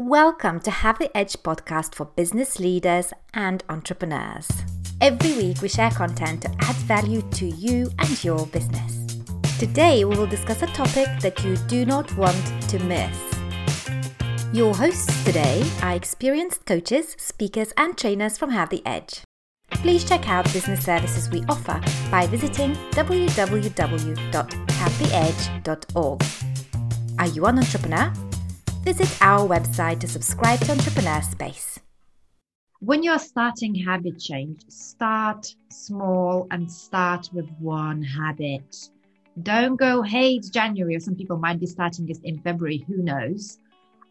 Welcome to Have the Edge podcast for business leaders and entrepreneurs. Every week, we share content to add value to you and your business. Today, we will discuss a topic that you do not want to miss. Your hosts today are experienced coaches, speakers, and trainers from Have the Edge. Please check out business services we offer by visiting www.havetheedge.org. Are you an entrepreneur? Visit our website to subscribe to Entrepreneur Space. When you're starting habit change, start small and start with one habit. Don't go, hey, it's January, or some people might be starting this in February, who knows.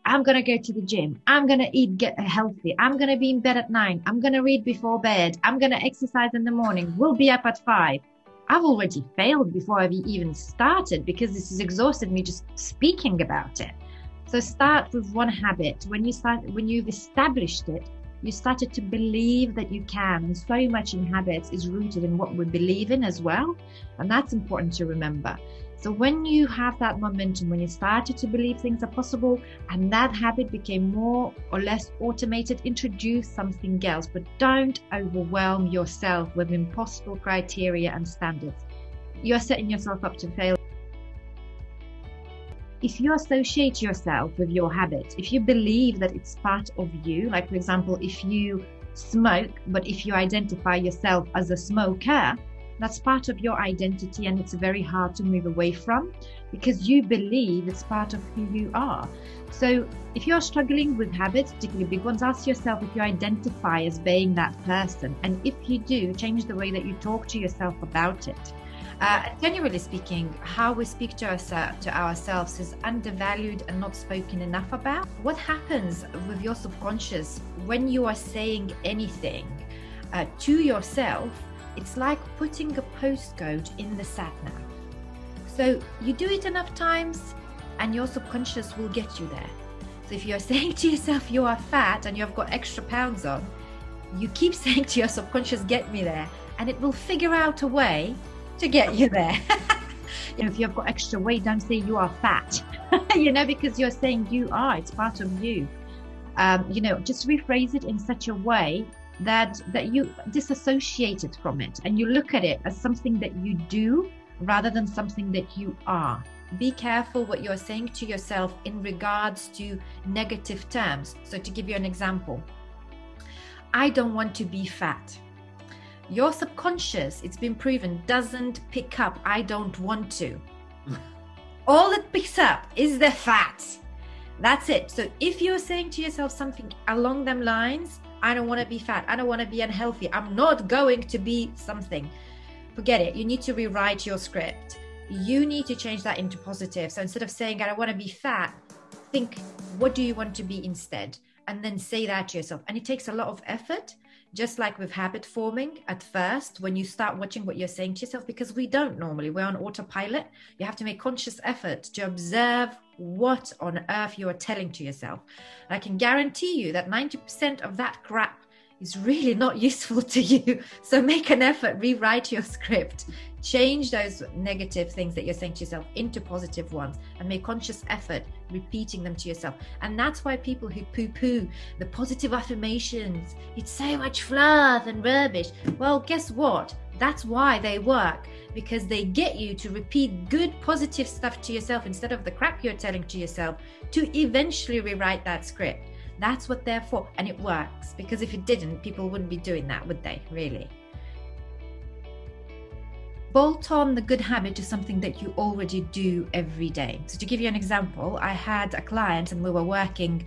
I'm going to go to the gym. I'm going to eat get healthy. I'm going to be in bed at nine. I'm going to read before bed. I'm going to exercise in the morning. We'll be up at five. I've already failed before I've even started because this has exhausted me just speaking about it. So start with one habit. When you start, when you've established it, you started to believe that you can. And so much in habits is rooted in what we believe in as well. And that's important to remember. So when you have that momentum, when you started to believe things are possible and that habit became more or less automated, introduce something else, but don't overwhelm yourself with impossible criteria and standards. You're setting yourself up to fail if you associate yourself with your habit, if you believe that it's part of you, like for example, if you smoke, but if you identify yourself as a smoker, that's part of your identity and it's very hard to move away from because you believe it's part of who you are. So if you're struggling with habits, particularly big ones, ask yourself if you identify as being that person. And if you do, change the way that you talk to yourself about it. Uh, generally speaking, how we speak to, to ourselves is undervalued and not spoken enough about. What happens with your subconscious when you are saying anything uh, to yourself? It's like putting a postcode in the sat nav. So you do it enough times, and your subconscious will get you there. So if you're saying to yourself you are fat and you've got extra pounds on, you keep saying to your subconscious, "Get me there," and it will figure out a way to get you there. you know, if you've got extra weight, don't say you are fat, you know, because you're saying you are, it's part of you. Um, you know, just rephrase it in such a way that that you disassociate it from it and you look at it as something that you do rather than something that you are. Be careful what you're saying to yourself in regards to negative terms. So, to give you an example, I don't want to be fat your subconscious, it's been proven, doesn't pick up, I don't want to. All it picks up is the fat. That's it. So if you're saying to yourself something along them lines, I don't want to be fat, I don't want to be unhealthy, I'm not going to be something, forget it. You need to rewrite your script. You need to change that into positive. So instead of saying, I don't want to be fat, think, what do you want to be instead? And then say that to yourself. And it takes a lot of effort just like with habit forming at first when you start watching what you're saying to yourself because we don't normally we're on autopilot. You have to make conscious effort to observe what on earth you are telling to yourself. I can guarantee you that 90% of that crap is really not useful to you. So make an effort rewrite your script. Change those negative things that you're saying to yourself into positive ones and make conscious effort repeating them to yourself. And that's why people who poo-poo the positive affirmations it's so much fluff and rubbish. Well guess what? That's why they work because they get you to repeat good positive stuff to yourself instead of the crap you're telling to yourself to eventually rewrite that script that's what they're for and it works because if it didn't people wouldn't be doing that would they really bolt on the good habit to something that you already do every day. So, to give you an example, I had a client and we were working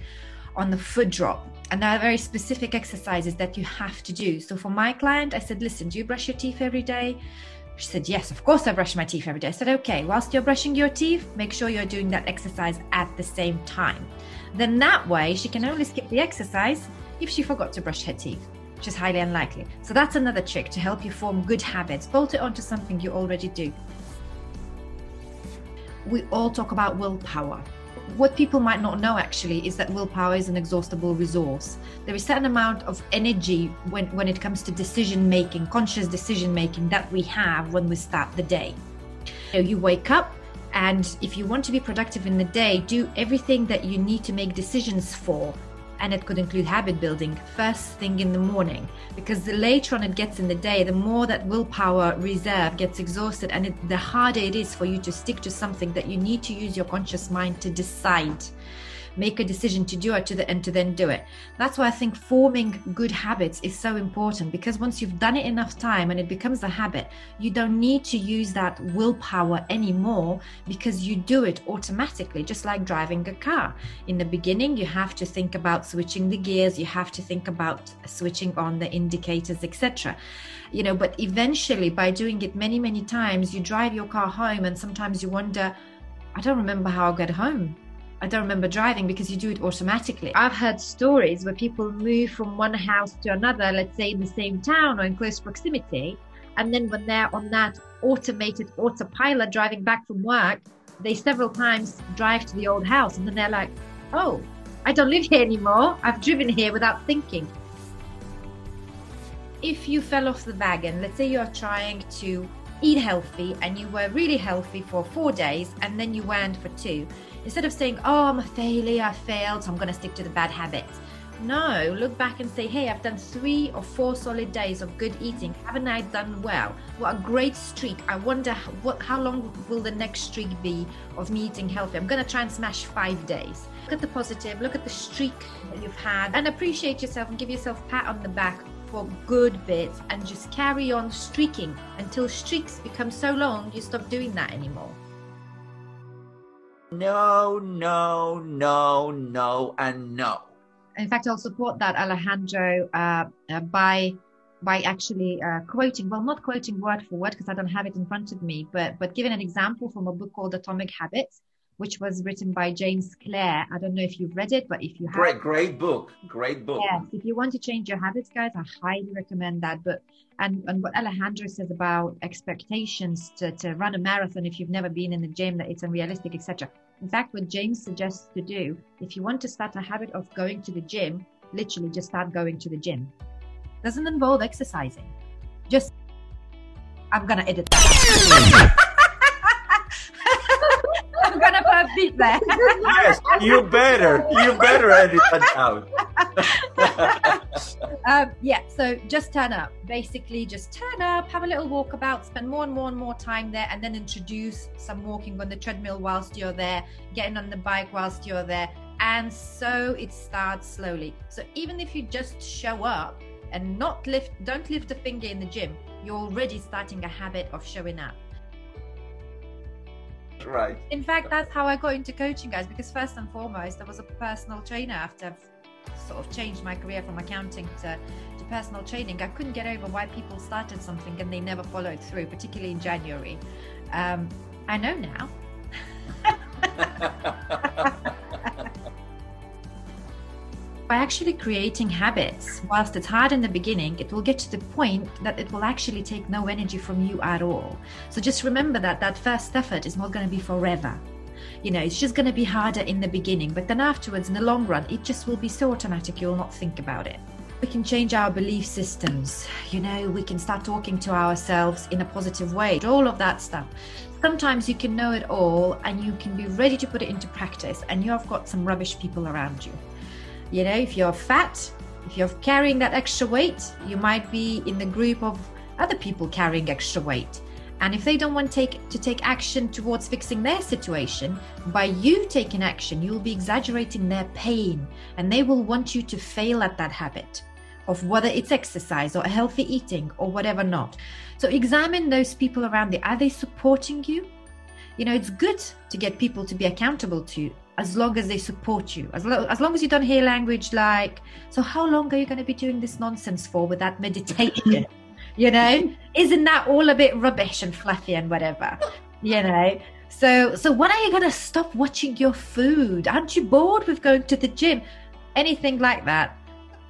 on the foot drop, and there are very specific exercises that you have to do. So, for my client, I said, Listen, do you brush your teeth every day? She said, Yes, of course I brush my teeth every day. I said, Okay, whilst you're brushing your teeth, make sure you're doing that exercise at the same time. Then that way, she can only skip the exercise if she forgot to brush her teeth which is highly unlikely. So that's another trick to help you form good habits. Bolt it onto something you already do. We all talk about willpower. What people might not know actually is that willpower is an exhaustible resource. There is a certain amount of energy when, when it comes to decision making, conscious decision making that we have when we start the day. Know, you wake up, And if you want to be productive in the day, do everything that you need to make decisions for. And it could include habit building first thing in the morning. Because the later on it gets in the day, the more that willpower reserve gets exhausted, and it, the harder it is for you to stick to something that you need to use your conscious mind to decide make a decision to do it to the and to then do it. That's why i think forming good habits is so important because once you've done it enough time and it becomes a habit you don't need to use that willpower anymore because you do it automatically just like driving a car. In the beginning you have to think about switching the gears you have to think about switching on the indicators etc you know but eventually by doing it many many times you drive your car home and sometimes you wonder I don't remember how I got home. I don't remember driving because you do it automatically. I've heard stories where people move from one house to another, let's say in the same town or in close proximity. And then when they're on that automated autopilot driving back from work, they several times drive to the old house and then they're like, oh, I don't live here anymore. I've driven here without thinking. If you fell off the wagon, let's say you're trying to eat healthy and you were really healthy for four days and then you weren't for two Instead of saying, oh, I'm a failure, I failed, so I'm going to stick to the bad habits. No, look back and say, hey, I've done three or four solid days of good eating. Haven't I done well? What a great streak. I wonder what, how long will the next streak be of me eating healthy? I'm going to try and smash five days. Look at the positive, look at the streak that you've had, and appreciate yourself and give yourself a pat on the back for good bits and just carry on streaking until streaks become so long you stop doing that anymore. No, no, no, no, and no. In fact, I'll support that, Alejandro, uh, uh, by by actually uh, quoting, well, not quoting word for word because I don't have it in front of me, but but giving an example from a book called Atomic Habits, which was written by James Clear. I don't know if you've read it, but if you have, great, great book, great book. Yes, if you want to change your habits, guys, I highly recommend that book. And and what Alejandro says about expectations to, to run a marathon if you've never been in the gym, that it's unrealistic, etc. In fact, what James suggests to do, if you want to start a habit of going to the gym, literally just start going to the gym. Doesn't involve exercising. Just, I'm gonna edit that. You better. You better edit that out. um, yeah, so just turn up. Basically, just turn up, have a little walkabout, spend more and more and more time there, and then introduce some walking on the treadmill whilst you're there, getting on the bike whilst you're there. And so it starts slowly. So even if you just show up and not lift, don't lift a finger in the gym, you're already starting a habit of showing up. Right. In fact, that's how I got into coaching, guys, because first and foremost, I was a personal trainer after I've sort of changed my career from accounting to, to personal training, I couldn't get over why people started something and they never followed through, particularly in January. Um, I know now. By actually creating habits, whilst it's hard in the beginning, it will get to the point that it will actually take no energy from you at all. So just remember that that first effort is not going to be forever you know, it's just going to be harder in the beginning, but then afterwards, in the long run, it just will be so automatic you'll not think about it. We can change our belief systems, you know, we can start talking to ourselves in a positive way, all of that stuff. Sometimes you can know it all and you can be ready to put it into practice, and you have got some rubbish people around you. You know, if you're fat, if you're carrying that extra weight, you might be in the group of other people carrying extra weight. And if they don't want take, to take action towards fixing their situation, by you taking action, you'll be exaggerating their pain and they will want you to fail at that habit of whether it's exercise or healthy eating or whatever not. So examine those people around you. Are they supporting you? You know, it's good to get people to be accountable to as long as they support you. As, lo- as long as you don't hear language like, so how long are you going to be doing this nonsense for with that meditation? you know? Isn't that all a bit rubbish and fluffy and whatever? You know? So so when are you going to stop watching your food? Aren't you bored with going to the gym? Anything like that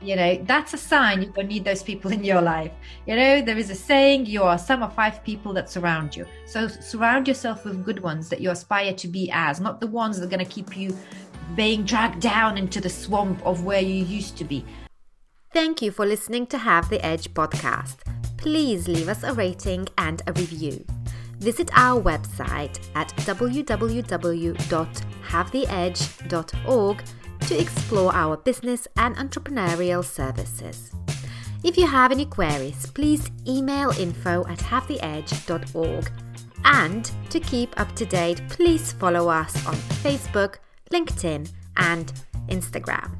you know that's a sign you don't need those people in your life. You know there is a saying you are sum of five people that surround you. So surround yourself with good ones that you aspire to be as not the ones that are going to keep you being dragged down into the swamp of where you used to be. Thank you for listening to have the edge podcast. Please leave us a rating and a review. visit our website at www.havetheedge.org to explore our business and entrepreneurial services. If you have any queries, please email info at havetheedge.org. And to keep up to date, please follow us on Facebook, LinkedIn, and Instagram.